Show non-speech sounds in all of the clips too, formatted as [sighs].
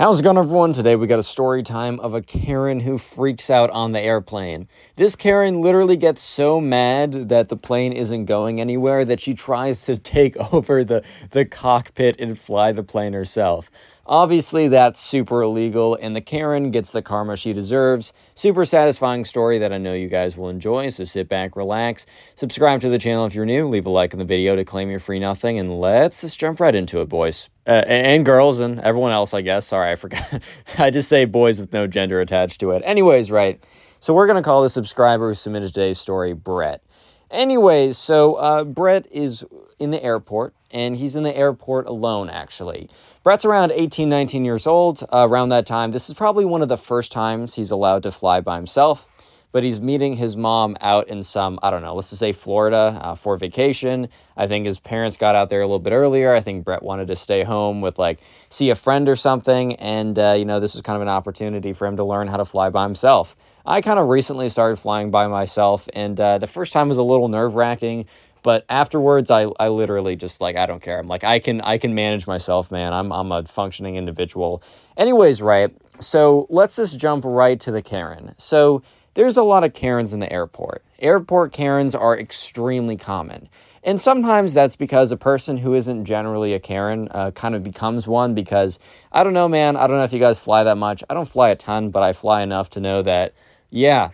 How's it going, everyone? Today we got a story time of a Karen who freaks out on the airplane. This Karen literally gets so mad that the plane isn't going anywhere that she tries to take [laughs] over the, the cockpit and fly the plane herself. Obviously, that's super illegal, and the Karen gets the karma she deserves. Super satisfying story that I know you guys will enjoy, so sit back, relax, subscribe to the channel if you're new, leave a like on the video to claim your free nothing, and let's just jump right into it, boys. Uh, and girls and everyone else, I guess. Sorry, I forgot. [laughs] I just say boys with no gender attached to it. Anyways, right. So we're going to call the subscriber who submitted today's story Brett. Anyways, so uh, Brett is in the airport, and he's in the airport alone, actually. Brett's around 18, 19 years old. Uh, around that time, this is probably one of the first times he's allowed to fly by himself. But he's meeting his mom out in some, I don't know, let's just say Florida uh, for vacation. I think his parents got out there a little bit earlier. I think Brett wanted to stay home with like see a friend or something. And, uh, you know, this was kind of an opportunity for him to learn how to fly by himself. I kind of recently started flying by myself, and uh, the first time was a little nerve wracking but afterwards I, I literally just like i don't care. I'm like i can i can manage myself man. I'm, I'm a functioning individual. Anyways right so let's just jump right to the karen so there's a lot of karens in the airport. Airport karens are extremely common. And sometimes that's because a person who isn't generally a Karen uh, kind of becomes one because I don't know, man. I don't know if you guys fly that much. I don't fly a ton, but I fly enough to know that, yeah,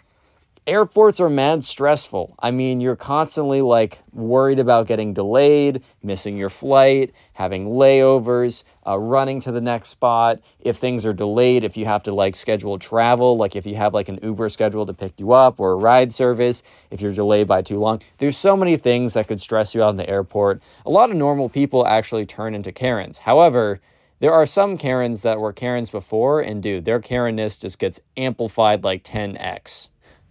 airports are mad stressful. I mean, you're constantly like worried about getting delayed, missing your flight, having layovers, uh, running to the next spot. If things are delayed, if you have to like schedule travel, like if you have like an Uber schedule to pick you up or a ride service, if you're delayed by too long, there's so many things that could stress you out in the airport. A lot of normal people actually turn into Karens. However, there are some Karens that were Karens before, and dude, their Karenness just gets amplified like 10x.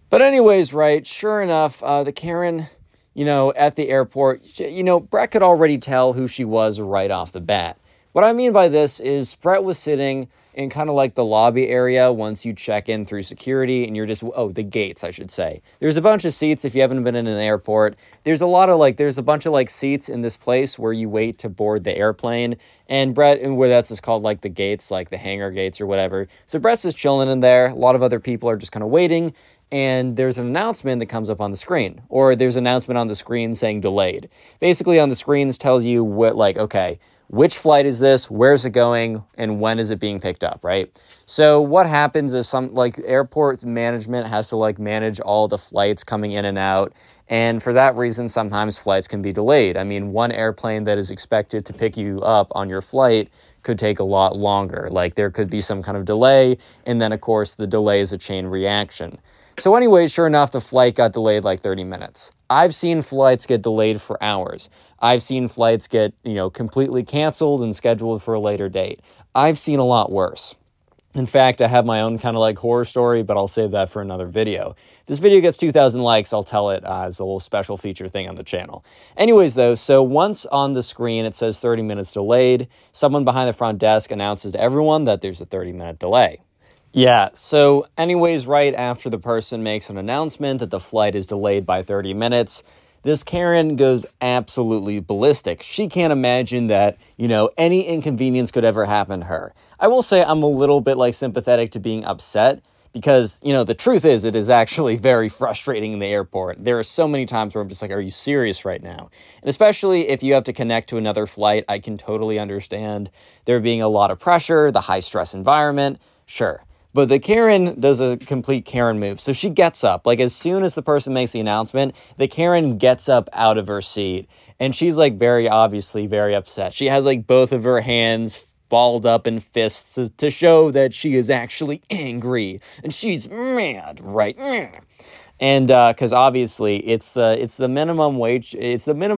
But, anyways, right, sure enough, uh, the Karen, you know, at the airport, you know, Brett could already tell who she was right off the bat. What I mean by this is Brett was sitting in kind of like the lobby area once you check in through security and you're just oh the gates I should say. There's a bunch of seats if you haven't been in an airport. There's a lot of like there's a bunch of like seats in this place where you wait to board the airplane and Brett and where that's just called like the gates like the hangar gates or whatever. So Brett's just chilling in there. A lot of other people are just kind of waiting and there's an announcement that comes up on the screen or there's an announcement on the screen saying delayed. Basically on the screens tells you what like okay which flight is this where's it going and when is it being picked up right? So what happens is some like airport management has to like manage all the flights coming in and out and for that reason sometimes flights can be delayed. I mean one airplane that is expected to pick you up on your flight could take a lot longer. Like there could be some kind of delay and then of course the delay is a chain reaction so, anyway, sure enough, the flight got delayed like 30 minutes. I've seen flights get delayed for hours. I've seen flights get, you know, completely canceled and scheduled for a later date. I've seen a lot worse. In fact, I have my own kind of like horror story, but I'll save that for another video. If this video gets 2,000 likes, I'll tell it uh, as a little special feature thing on the channel. Anyways, though, so once on the screen it says 30 minutes delayed, someone behind the front desk announces to everyone that there's a 30 minute delay. Yeah, so, anyways, right after the person makes an announcement that the flight is delayed by 30 minutes, this Karen goes absolutely ballistic. She can't imagine that, you know, any inconvenience could ever happen to her. I will say I'm a little bit like sympathetic to being upset because, you know, the truth is it is actually [laughs] very frustrating in the airport. There are so many times where I'm just like, are you serious right now? And especially if you have to connect to another flight, I can totally understand there being a lot of pressure, the high stress environment. Sure. But the Karen does a complete Karen move. So she gets up. Like as soon as the person makes the announcement, the Karen gets up out of her seat. And she's like very obviously very upset. She has like both of her hands balled up in fists to, to show that she is actually angry and she's mad, right? And because uh, obviously it's the it's the minimum wage, it's the minimum.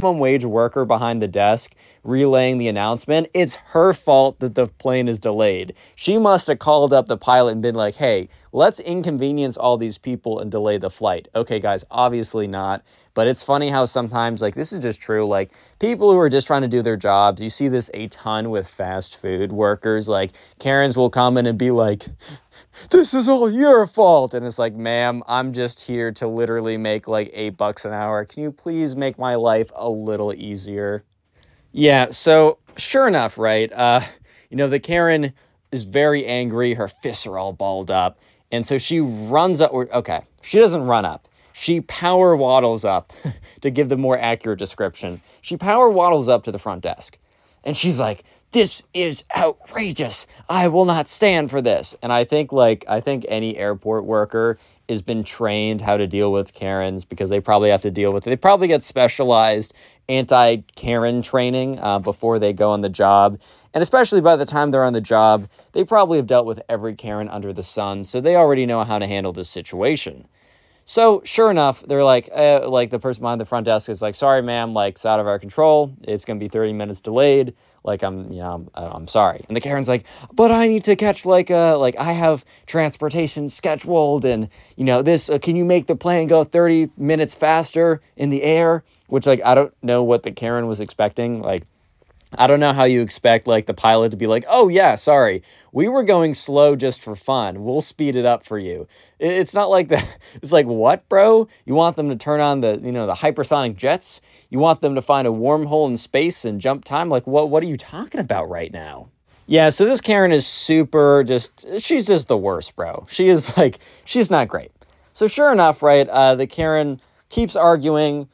minimum wage worker behind the desk relaying the announcement, it's her fault that the plane is delayed. She must have called up the pilot and been like, hey, let's inconvenience all these people and delay the flight. Okay, guys, obviously not. But it's funny how sometimes, like, this is just true. Like, people who are just trying to do their jobs, you see this a ton with fast food workers. Like, Karens will come in and be like, this is all your fault. And it's like, ma'am, I'm just here to literally make like eight bucks an hour. Can you please make my life a little easier? Yeah, so sure enough, right? Uh, you know, the Karen is very angry. Her fists are all balled up. And so she runs up. Okay, she doesn't run up. She power waddles up [laughs] to give the more accurate description. She power waddles up to the front desk. And she's like, this is outrageous. I will not stand for this. And I think like I think any airport worker has been trained how to deal with Karens because they probably have to deal with it. They probably get specialized anti Karen training uh, before they go on the job. And especially by the time they're on the job, they probably have dealt with every Karen under the sun, so they already know how to handle this situation. So sure enough, they're like, uh, like the person behind the front desk is like, sorry, ma'am, like it's out of our control. It's gonna be 30 minutes delayed. Like I'm, you know, I'm, uh, I'm sorry. And the Karen's like, but I need to catch like a, uh, like I have transportation scheduled, and you know this. Uh, can you make the plane go 30 minutes faster in the air? Which like I don't know what the Karen was expecting. Like I don't know how you expect like the pilot to be like, "Oh yeah, sorry. We were going slow just for fun. We'll speed it up for you." It's not like that. [laughs] It's like, "What, bro? You want them to turn on the, you know, the hypersonic jets? You want them to find a wormhole in space and jump time? Like what what are you talking about right now?" Yeah, so this Karen is super just she's just the worst, bro. She is [laughs] like she's not great. So sure enough, right, uh, the Karen keeps arguing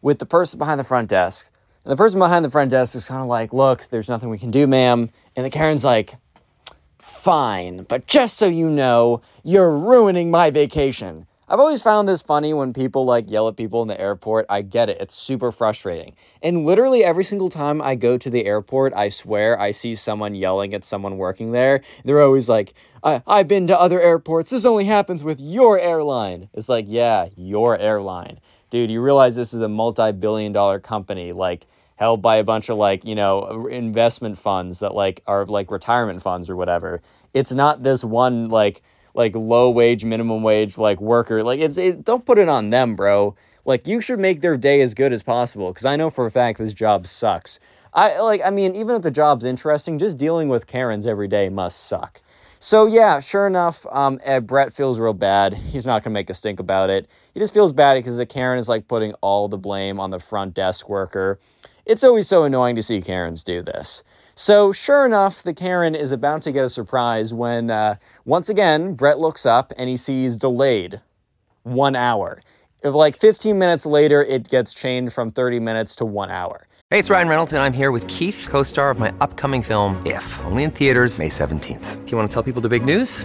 with the person behind the front desk and the person behind the front desk is kind of like, look, there's nothing we can do, ma'am. And the Karen's like, fine, but just so you know, you're ruining my vacation. I've always found this funny when people like yell at people in the airport. I get it. It's super frustrating. And literally every single time I go to the airport, I swear I see someone yelling at someone working there. They're always like, I- I've been to other airports. This only happens with your airline. It's like, yeah, your airline. Dude, you realize this is a multi billion dollar company. Like, held by a bunch of like you know investment funds that like are like retirement funds or whatever. It's not this one like like low wage minimum wage like worker. Like it's it, don't put it on them bro. Like you should make their day as good as possible because i know for a fact this job sucks. I like i mean even if the job's interesting just dealing with karens every day must suck. So yeah sure enough um, Ed, brett feels real bad. He's not gonna make a stink about it. He just feels bad because the karen is like putting all the blame on the front desk worker it's always so annoying to see Karens do this. So, sure enough, the Karen is about to get a surprise when, uh, once again, Brett looks up and he sees delayed one hour. Like 15 minutes later, it gets changed from 30 minutes to one hour. Hey, it's Ryan Reynolds, and I'm here with Keith, co star of my upcoming film, If, only in theaters, May 17th. Do you want to tell people the big news?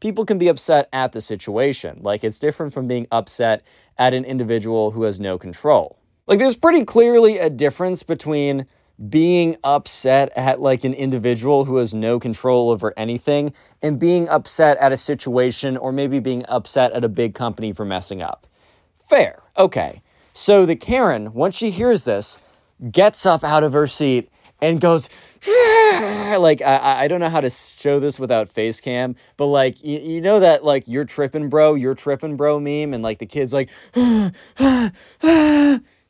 People can be upset at the situation. Like, it's different from being upset at an individual who has no control. Like, there's pretty clearly a difference between being upset at like an individual who has no control over anything and being upset at a situation or maybe being upset at a big company for messing up. Fair. Okay. So the Karen, once she hears this, gets up out of her seat and goes like I, I don't know how to show this without face cam but like you, you know that like you're tripping bro you're tripping bro meme and like the kids like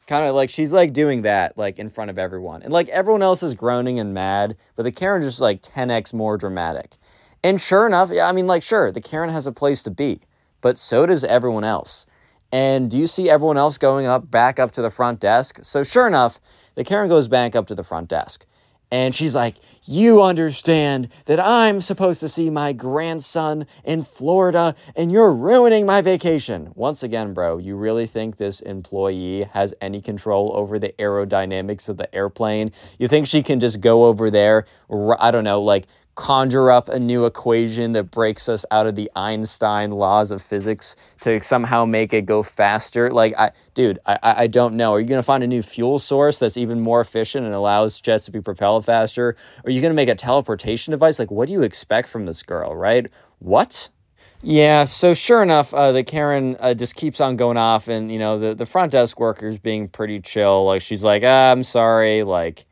kind of like she's like doing that like in front of everyone. And like everyone else is groaning and mad but the karen just like 10x more dramatic. And sure enough yeah i mean like sure the karen has a place to be but so does everyone else. And do you see everyone else going up back up to the front desk? So sure enough Karen goes back up to the front desk and she's like, You understand that I'm supposed to see my grandson in Florida and you're ruining my vacation. Once again, bro, you really think this employee has any control over the aerodynamics of the airplane? You think she can just go over there, I don't know, like conjure up a new equation that breaks us out of the Einstein laws of physics to somehow make it go faster. Like, I, dude, I, I don't know. Are you going to find a new fuel source that's even more efficient and allows jets to be propelled faster? Are you going to make a teleportation device? Like, what do you expect from this girl, right? What? Yeah, so sure enough, uh, the Karen uh, just keeps on going off, and you know the the front desk workers being pretty chill. Like she's like, ah, "I'm sorry, like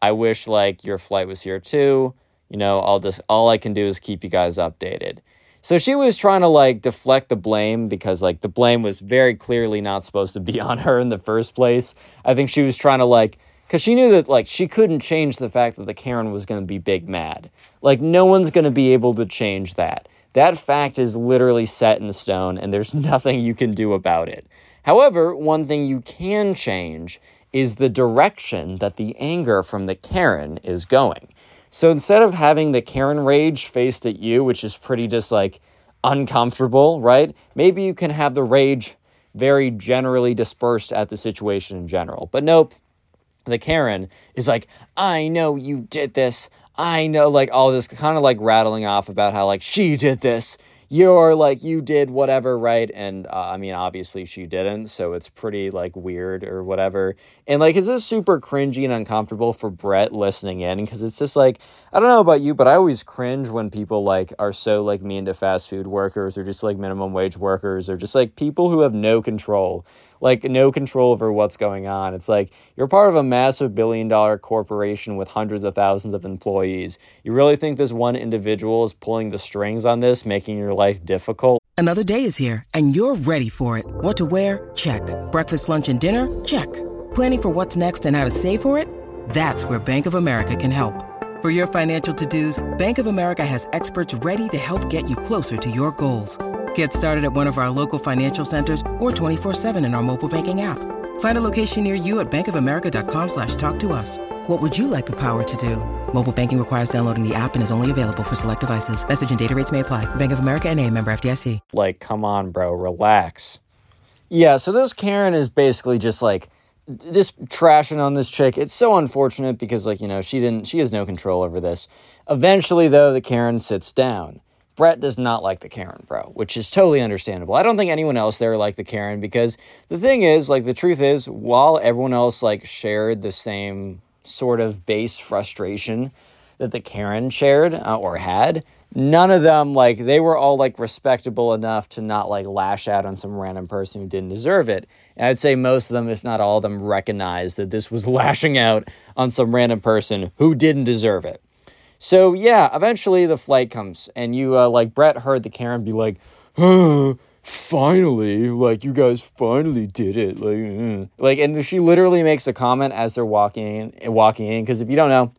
I wish like your flight was here too." You know, all this all I can do is keep you guys updated. So she was trying to like deflect the blame because like the blame was very clearly not supposed to be [laughs] on her in the first place. I think she was trying to like cuz she knew that like she couldn't change the fact that the Karen was going to be big mad. Like no one's going to be able to change that. That fact is literally set in stone and there's [laughs] nothing you can do about it. However, one thing you can change is the direction that the anger from the Karen is going. So instead of having the Karen rage faced at you, which is pretty just like uncomfortable, right? Maybe you can have the rage very generally dispersed at the situation in general. But nope, the Karen is like, I know you did this. I know, like all this kind of like rattling off about how like she did this you're like you did whatever right and uh, i mean obviously she didn't so it's pretty like weird or whatever. And like it's just super cringy and uncomfortable for brett listening in because it's just like i don't know about you but i always cringe when people like are so like mean to fast food workers or just like minimum wage workers or just like people who have no control like no control over what's going on. It's like you're part of a massive billion dollar corporation with hundreds of thousands of employees. You really think this one individual is pulling the strings on this, making your life difficult? Another day is here and you're ready for it. What to wear? Check. Breakfast, lunch, and dinner? Check. Planning for what's next and how to save for it? That's where Bank of America can help. For your financial to-dos, Bank of America has experts ready to help get you closer to your goals. Get started at one of our local financial centers or 24-7 in our mobile banking app. Find a location near you at bankofamerica.com slash talk to us. What would you like the power to do? Mobile banking requires downloading the app and is only available for select devices. Message and data rates may apply. Bank of America and a member FDIC. Like, come on, bro, relax. Yeah, so this Karen is basically just like just trashing on this chick. It's so unfortunate because like, you know, she didn't she has no control over this. Eventually though, the Karen sits down. Brett does not like the Karen, bro, which is totally understandable. I don't think anyone else there liked the Karen because the thing is, like, the truth is, while everyone else, like, shared the same sort of base frustration that the Karen shared uh, or had, none of them, like, they were all, like, respectable enough to not, like, lash out on some random person who didn't deserve it. And I'd say most of them, if not all of them, recognized that this was [laughs] lashing out on some random person who didn't deserve it. So yeah, eventually the flight comes, and you uh, like Brett heard the Karen be like, "Finally, like you guys finally did it." Like, mm. like, and she literally makes a comment as they're walking in, walking in. Because if you don't know,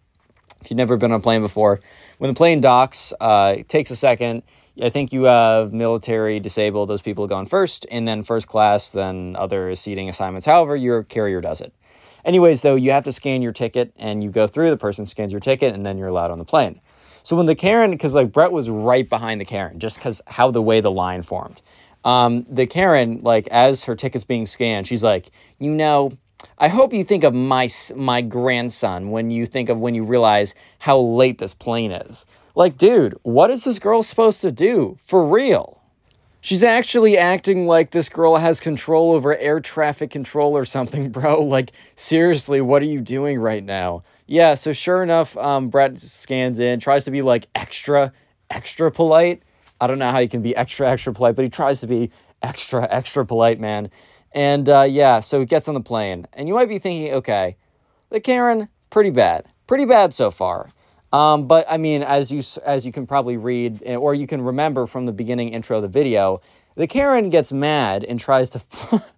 if you've never been on a plane before, when the plane docks, uh, it takes a second. I think you have military, disabled, those people gone first, and then first class, then other seating assignments. However, your carrier does it. Anyways, though, you have to scan your ticket and you go through, the person scans your ticket, and then you're allowed on the plane. So when the Karen, because like Brett was right behind the Karen, just because how the way the line formed. Um, the Karen, like as her ticket's being scanned, she's like, you know, I hope you think of my my grandson when you think of when you realize how late this plane is. Like, dude, what is this girl supposed to do? For real. She's actually acting like this girl has control over air traffic control or something, [laughs] bro. Like, seriously, what are you doing right now? Yeah, so sure enough, um, Brett scans in, tries to be like extra, extra polite. I don't know how he can be extra, extra polite, but he tries to be extra, extra polite, man. And uh, yeah, so he gets on the plane. And you might be thinking, okay, the Karen, pretty bad. Pretty bad so far. Um, but I mean, as you as you can probably read eh, or you can remember from the beginning intro of the video, the Karen gets mad and tries to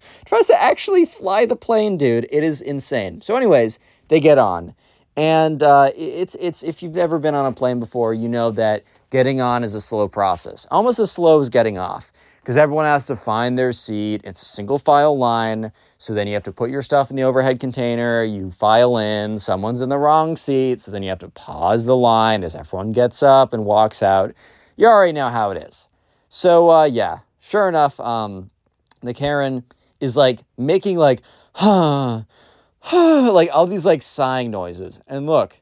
[laughs] tries to actually fly the plane, dude. It is insane. So, anyways, they get on, and uh, it's it's if you've ever been on a plane before, you know that getting on is a slow process, almost as slow as getting off because everyone has to find their seat. It's a single file line. So then you have to put your stuff in the overhead container, you file in, someone's in the wrong seat. So then you have to pause the line as everyone gets up and walks out. You already know how it is. So, uh, yeah, sure enough, um, the Karen is like making like, huh, [sighs] huh, like all these like sighing noises. And look,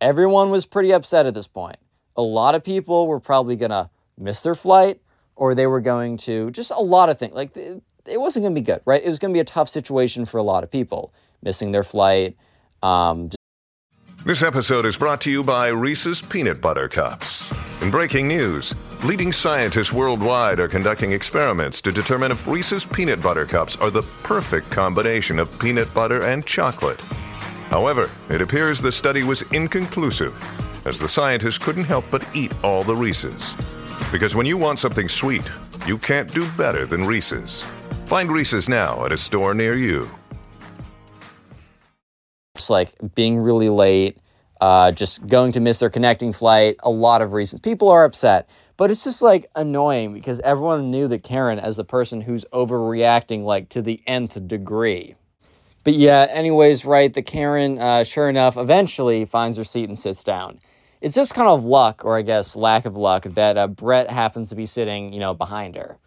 everyone was pretty upset at this point. A lot of people were probably gonna miss their flight or they were going to just a lot of things. Like it wasn't going to be good, right? It was going to be a tough situation for a lot of people, missing their flight. Um, this episode is brought to you by Reese's Peanut Butter Cups. In breaking news, leading scientists worldwide are conducting experiments to determine if Reese's Peanut Butter Cups are the perfect combination of peanut butter and chocolate. However, it appears the study was inconclusive, as the scientists couldn't help but eat all the Reese's. Because when you want something sweet, you can't do better than Reese's. Find Reese's now at a store near you. Just like being really late, uh, just going to miss their connecting flight, a lot of reasons. People are upset, but it's just like annoying because everyone knew that Karen as the person who's overreacting like to the nth degree. But yeah, anyways, right, the Karen, uh, sure enough, eventually finds her seat and sits down it's just kind of luck, or I guess lack of luck, that uh, Brett happens to be sitting, you know, behind her.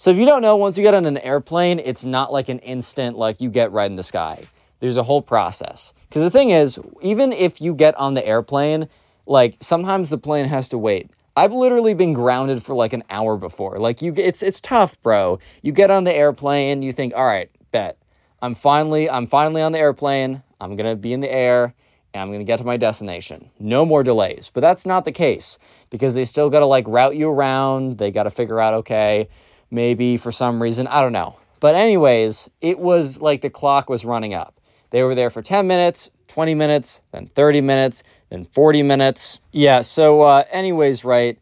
So if you don't know, once you get on an airplane, it's not like an instant, like you get right in the sky. There's a whole process. Because the thing is, even if you get on the airplane, like sometimes the plane has to wait. I've literally been grounded for like an hour before. Like you, it's it's tough, bro. You get on the airplane, you think, all right, bet, I'm finally I'm finally on the airplane. I'm gonna be in the air and I'm going to get to my destination. No more delays. But that's not the case because they still got to like route you around. They got to figure out, okay, maybe for some reason, I don't know. But, anyways, it was like the clock was running up. They were there for 10 minutes, 20 minutes, then 30 minutes, then 40 minutes. Yeah, so, uh, anyways, right,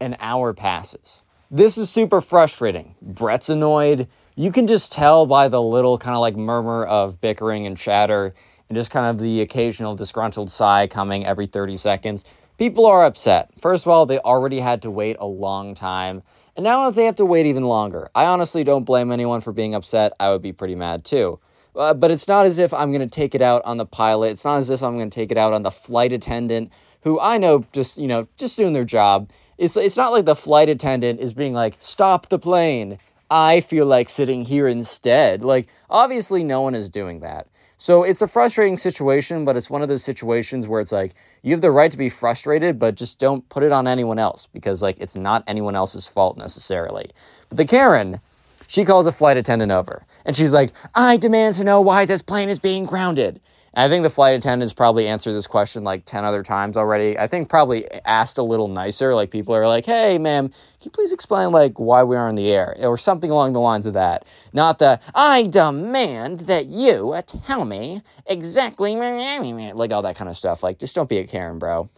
an hour passes. This is super frustrating. Brett's annoyed. You can just tell by the little kind of like murmur of bickering and chatter and just kind of the occasional disgruntled sigh coming every 30 seconds. People are upset. First of all, they already had to wait a long time, and now they have to wait even longer. I honestly don't blame anyone for being upset. I would be pretty mad too. Uh, but it's not as if I'm going to take it out on the pilot. It's not as if I'm going to take it out on the flight attendant, who I know just, you know, just doing their job. It's, it's not like the flight attendant is being like, stop the plane. I feel like sitting here instead. Like, obviously, no one is doing that. So it's a frustrating situation, but it's one of those situations where it's like you have the right to be frustrated, but just don't put it on anyone else because like it's not anyone else's fault necessarily. But the Karen, she calls a flight attendant over and she's like, "I demand to know why this plane is being grounded." And I think the flight attendants probably answered this question like 10 other times already. I think probably asked a little nicer. Like people are like, hey, ma'am, can you please explain like why we are in the air? Or something along the lines of that. Not the, I demand that you tell me exactly, like all that kind of stuff. Like just don't be a Karen, bro.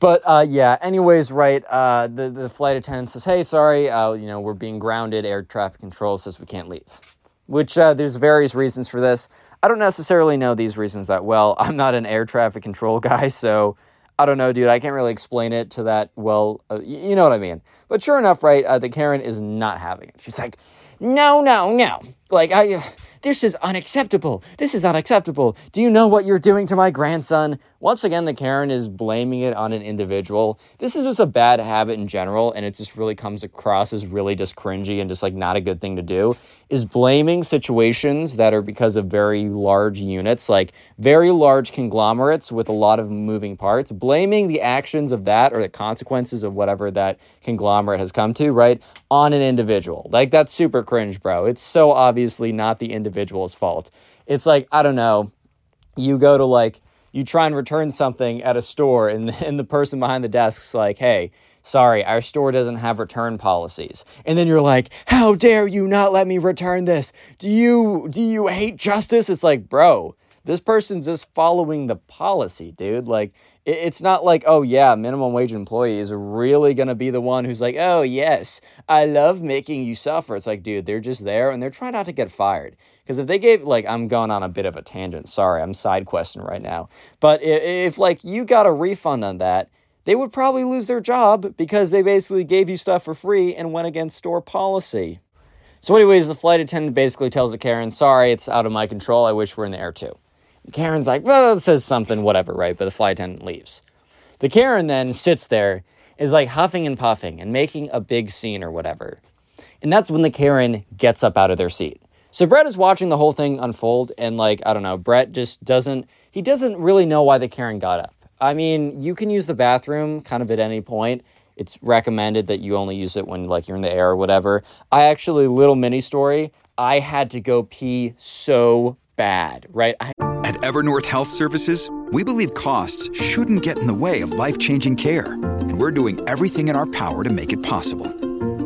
But uh, yeah, anyways, right, uh, the, the flight attendant says, hey, sorry, uh, you know, we're being grounded. Air traffic control says we can't leave. Which uh, there's various reasons for this. I don't necessarily know these reasons that well. I'm not an air traffic control [laughs] guy, so I don't know, dude. I can't really explain it to that well. Uh, you know what I mean. But sure enough, right? Uh, the Karen is not having it. She's like, no, no, no. Like I. Uh, this is unacceptable. This is unacceptable. Do you know what you're doing to my grandson? Once again, the Karen is blaming it on an individual. This is just a bad habit in general, and it just really comes across as really just cringy and just like not a good thing to do. Is blaming situations that are because of very large units, like very large conglomerates with a lot of moving parts, blaming the actions of that or the consequences of whatever that conglomerate has come to, right, on an individual. Like that's super cringe, bro. It's so obviously not the individual's fault. It's like, I don't know, you go to like, you try and return something at a store and, [laughs] and the person behind the desk's like, hey, sorry, our store doesn't have return policies. And then you're like, how dare you not let me return this? Do you do you hate justice? It's like, bro, this person's just following the policy, dude. Like it's not like, oh yeah, minimum wage employee is really gonna be the one who's like, oh yes, I love making you suffer. It's like, dude, they're just there and they're trying not to get fired. Because if they gave, like, I'm going on a bit of a tangent. Sorry, I'm side questing right now. But if, if, like, you got a refund on that, they would probably lose their job because they basically gave you stuff for free and went against store policy. So, anyways, the flight attendant basically tells the Karen, sorry, it's out of my control. I wish we're in the air too. Karen's like, well, says something, whatever, right? But the flight attendant leaves. The Karen then sits there, is like huffing and puffing and making a big scene or whatever. And that's when the Karen gets up out of their seat. So Brett is watching the whole thing unfold, and like, I don't know, Brett just doesn't, he doesn't really know why the Karen got up. I mean, you can use the bathroom kind of at any point. It's recommended that you only use it when like you're in the air or whatever. I actually, little mini story, I had to go pee so bad, right? I- at Evernorth Health Services, we believe costs shouldn't get in the way of life changing care, and we're doing everything in our power to make it possible.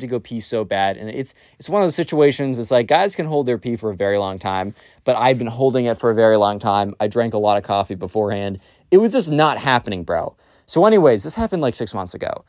to go pee so bad. And it's it's one of those situations it's like guys can hold their pee for a very long time but i've been holding it for a very long time. I drank a lot of coffee beforehand. It was just not happening bro. So anyways this happened like six months ago.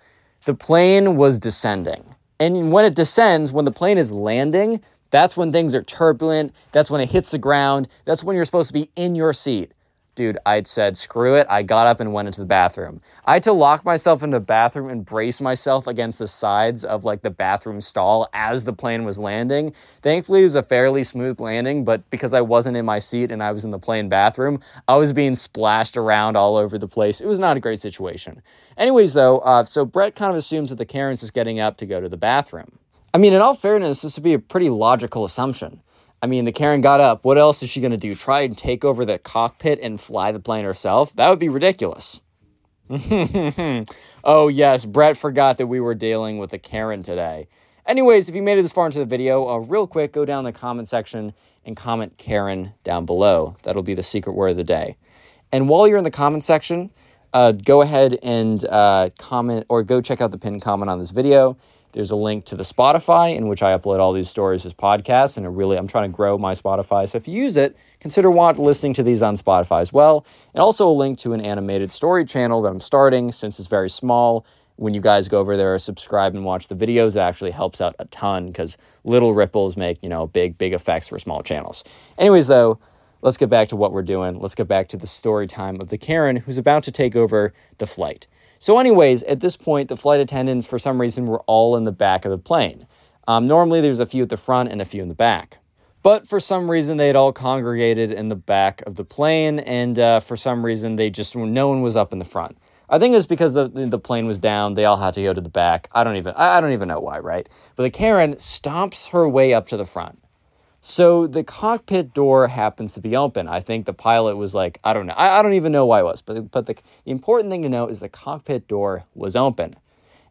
The plane was descending. And when it descends when the plane is landing that's when things are turbulent. That's when it hits the ground. That's when you're supposed to be in your seat dude, I'd said, screw it. I got up and went into the bathroom. I had to lock myself in the bathroom and brace myself against the sides of like the bathroom stall as the plane was landing. Thankfully, it was a fairly smooth landing, but because I wasn't in my seat and I was in the plane bathroom, I was being splashed around all over the place. It was not a great situation. Anyways, though, uh, so Brett kind of assumes that the Karen's is getting up to go to the bathroom. I mean, in all fairness, this would be a pretty logical assumption. I mean, the Karen got up. What else is she going to do? Try and take over the cockpit and fly the plane herself? That would be ridiculous. [laughs] oh, yes, Brett forgot that we were dealing with the Karen today. Anyways, if you made it this far into the video, uh, real quick, go down the comment section and comment Karen down below. That'll be the secret word of the day. And while you're in the comment section, uh, go ahead and uh, comment or go check out the pinned comment on this video. There's a link to the Spotify in which I upload all these stories as podcasts, and it really I'm trying to grow my Spotify. So if you use it, consider want listening to these on Spotify as well. And also a link to an animated story channel that I'm starting since it's very small. When you guys go over there, subscribe and watch the videos, it actually helps out a ton because little ripples make, you know, big, big effects for small channels. Anyways, though, let's get back to what we're doing. Let's get back to the story time of the Karen who's about to take over the flight. So, anyways, at this point, the flight attendants, for some reason, were all in the back of the plane. Um, normally, there's a few at the front and a few in the back. But for some reason, they had all congregated in the back of the plane, and uh, for some reason, they just no one was up in the front. I think it's because the, the plane was down. They all had to go to the back. I don't even I don't even know why, right? But the Karen stomps her way up to the front. So the cockpit door happens to be open. I think the pilot was like, I don't know. I, I don't even know why it was, but, but the, the important thing to know is the cockpit door was open.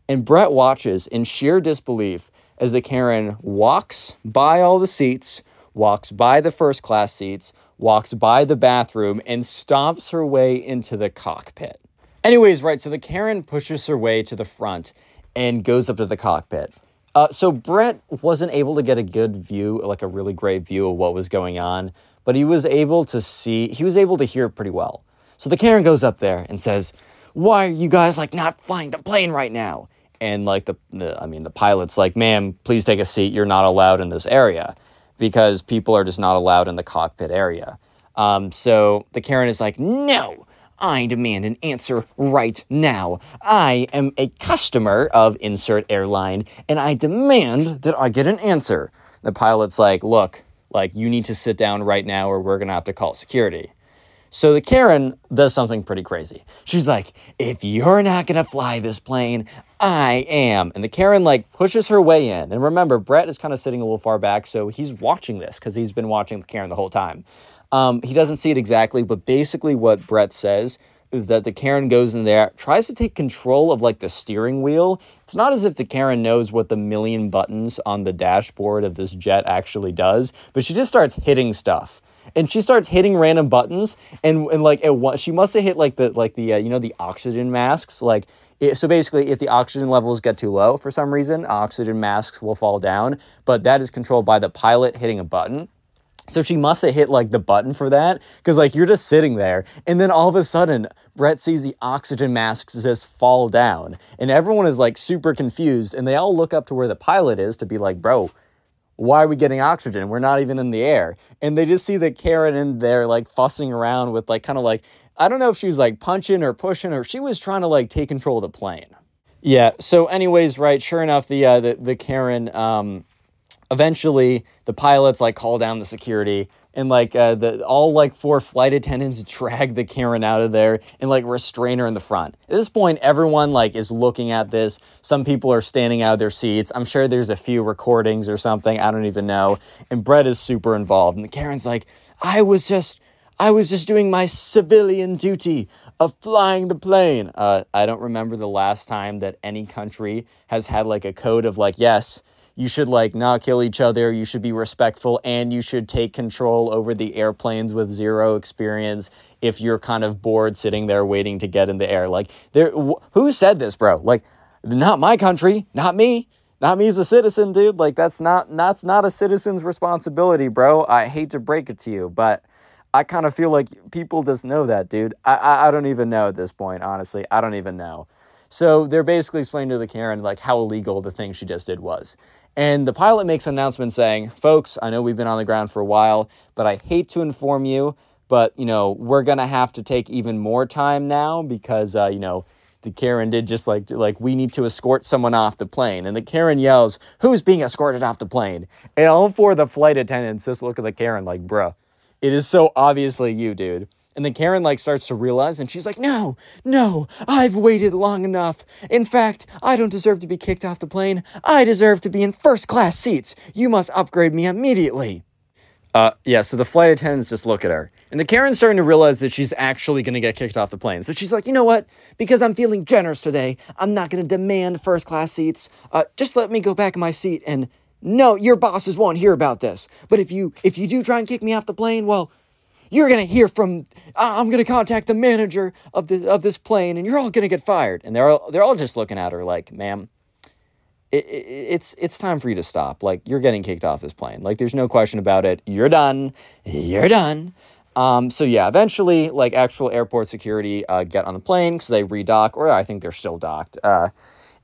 And Brett watches in sheer disbelief as the Karen walks by all the seats, walks by the first class seats, walks by the bathroom, and stomps her way into the cockpit. Anyways, right, so the Karen pushes her way to the front and goes up to the cockpit. Uh, so Brett wasn't able to get a good view, like a really great view of what was going on, but he was able to see, he was able to hear pretty well. So the Karen goes up there and says, "Why are you guys like not flying the plane right now?" And like the, the I mean, the pilot's like, "Ma'am, please take a seat. You're not allowed in this area." Because people are just not allowed in the cockpit area. Um, so the Karen is like, no, I demand an answer right now. I am a customer of insert airline and I demand that I get an answer. The pilot's like, look, like you need to sit down right now or we're going to have to call security. So the Karen does something pretty crazy. She's like, if you're not going to fly this plane, I am. And the Karen like pushes her way in. And remember, Brett is kind of sitting a little far back, so he's watching this because he's been watching the Karen the whole time. Um, he doesn't see it exactly, but basically what Brett says is that the Karen goes in there, tries to take control of like the steering wheel. It's not as if the Karen knows what the million buttons on the dashboard of this jet actually does, but she just starts hitting stuff. And she starts hitting random buttons, and, and like it, she must have hit like the like the uh, you know the oxygen masks. Like it, so, basically, if the oxygen levels get too low for some reason, oxygen masks will fall down. But that is controlled by the pilot hitting a button. So she must have hit like the button for that because like you're just sitting there and then all of a sudden Brett sees the oxygen masks just fall down and everyone is like super confused and they all look up to where the pilot is to be like, bro, why are we getting oxygen? We're not even in the air. And they just see the Karen in there like fussing around with like kind of like, I don't know if she was like punching or pushing or she was trying to like take control of the plane. Yeah. So anyways, right. Sure enough, the, uh, the, the Karen, um, eventually the pilots like call down the security and like uh, the all like four flight attendants [laughs] drag the Karen out of there and like restrain her in the front. At this point, everyone like is looking at this. Some people are standing out of their seats. I'm sure there's a few recordings or something. I don't even know. And Brett is super involved. And the Karen's like, I was just, I was just doing my civilian duty of flying the plane. Uh, I don't remember the last time that any country has had like a code of like, yes you should like not kill each other you should be respectful and you should take control over the airplanes with zero experience if you're kind of bored sitting there waiting to get in the air. Like there wh- who said this bro? Like not my country not me not me as a citizen dude. Like that's not that's not a citizen's responsibility bro. I hate to break it to you but i kind of feel like people just know that dude I, I i don't even know at this point honestly i don't even know so they're basically explaining to the Karen like how illegal the thing she just did was. And the pilot makes an announcement saying, folks, I know we've been on the ground for a while, but I hate to inform you, but, you know, we're to have to take even more time now because, uh, you know, the Karen did just like, like, we need to escort someone off the plane. And the Karen yells, who's being escorted off the plane? And all four of the flight attendants just look at the Karen like, bruh, it is so obviously you, dude. And then Karen like starts to realize and she's like, "No, no, I've waited long enough. In fact, I don't deserve to be kicked off the plane. I deserve to be in first class seats. You must upgrade me immediately." Uh, yeah, so the flight attendants just look at her. And the Karen's starting to realize that she's actually going to get kicked off the plane. So she's like, you know what? Because I'm feeling generous today, I'm not going to demand first class seats. Uh, just let me go back in my seat and no, your bosses won't hear about this. But if you if you do try and kick me off the plane, well, you're to hear from I'm to contact the manager of the of this plane and you're all to get fired. And they're all, they're all just looking at her like, "Ma'am, it, it, it's it's time for you to stop. Like you're getting kicked off this plane. Like there's no question about it. You're done. You're done." Um, so yeah, eventually, like actual airport security uh, get on the plane because they redock, or I think they're still docked. Uh,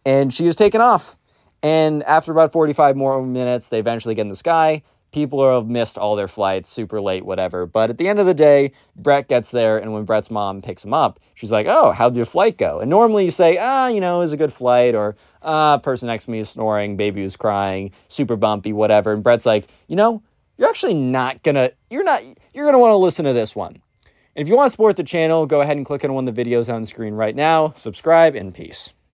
and she is taken off. And after about 45 more minutes, they eventually get in the sky people have missed all their flights, super late, whatever. But at the end of the day, Brett gets there, and when Brett's mom picks him up, she's like, "Oh, how'd your flight go?" And normally you say, "Ah, you know, it was a good flight," or "Ah, person next to me is snoring, baby was crying, super bumpy, whatever." And Brett's like, "You know, you're actually not gonna, you're not, you're gonna want to listen to this one." And if you want to support the channel, go ahead and click on one of the videos on screen right now. Subscribe and peace.